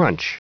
crunch.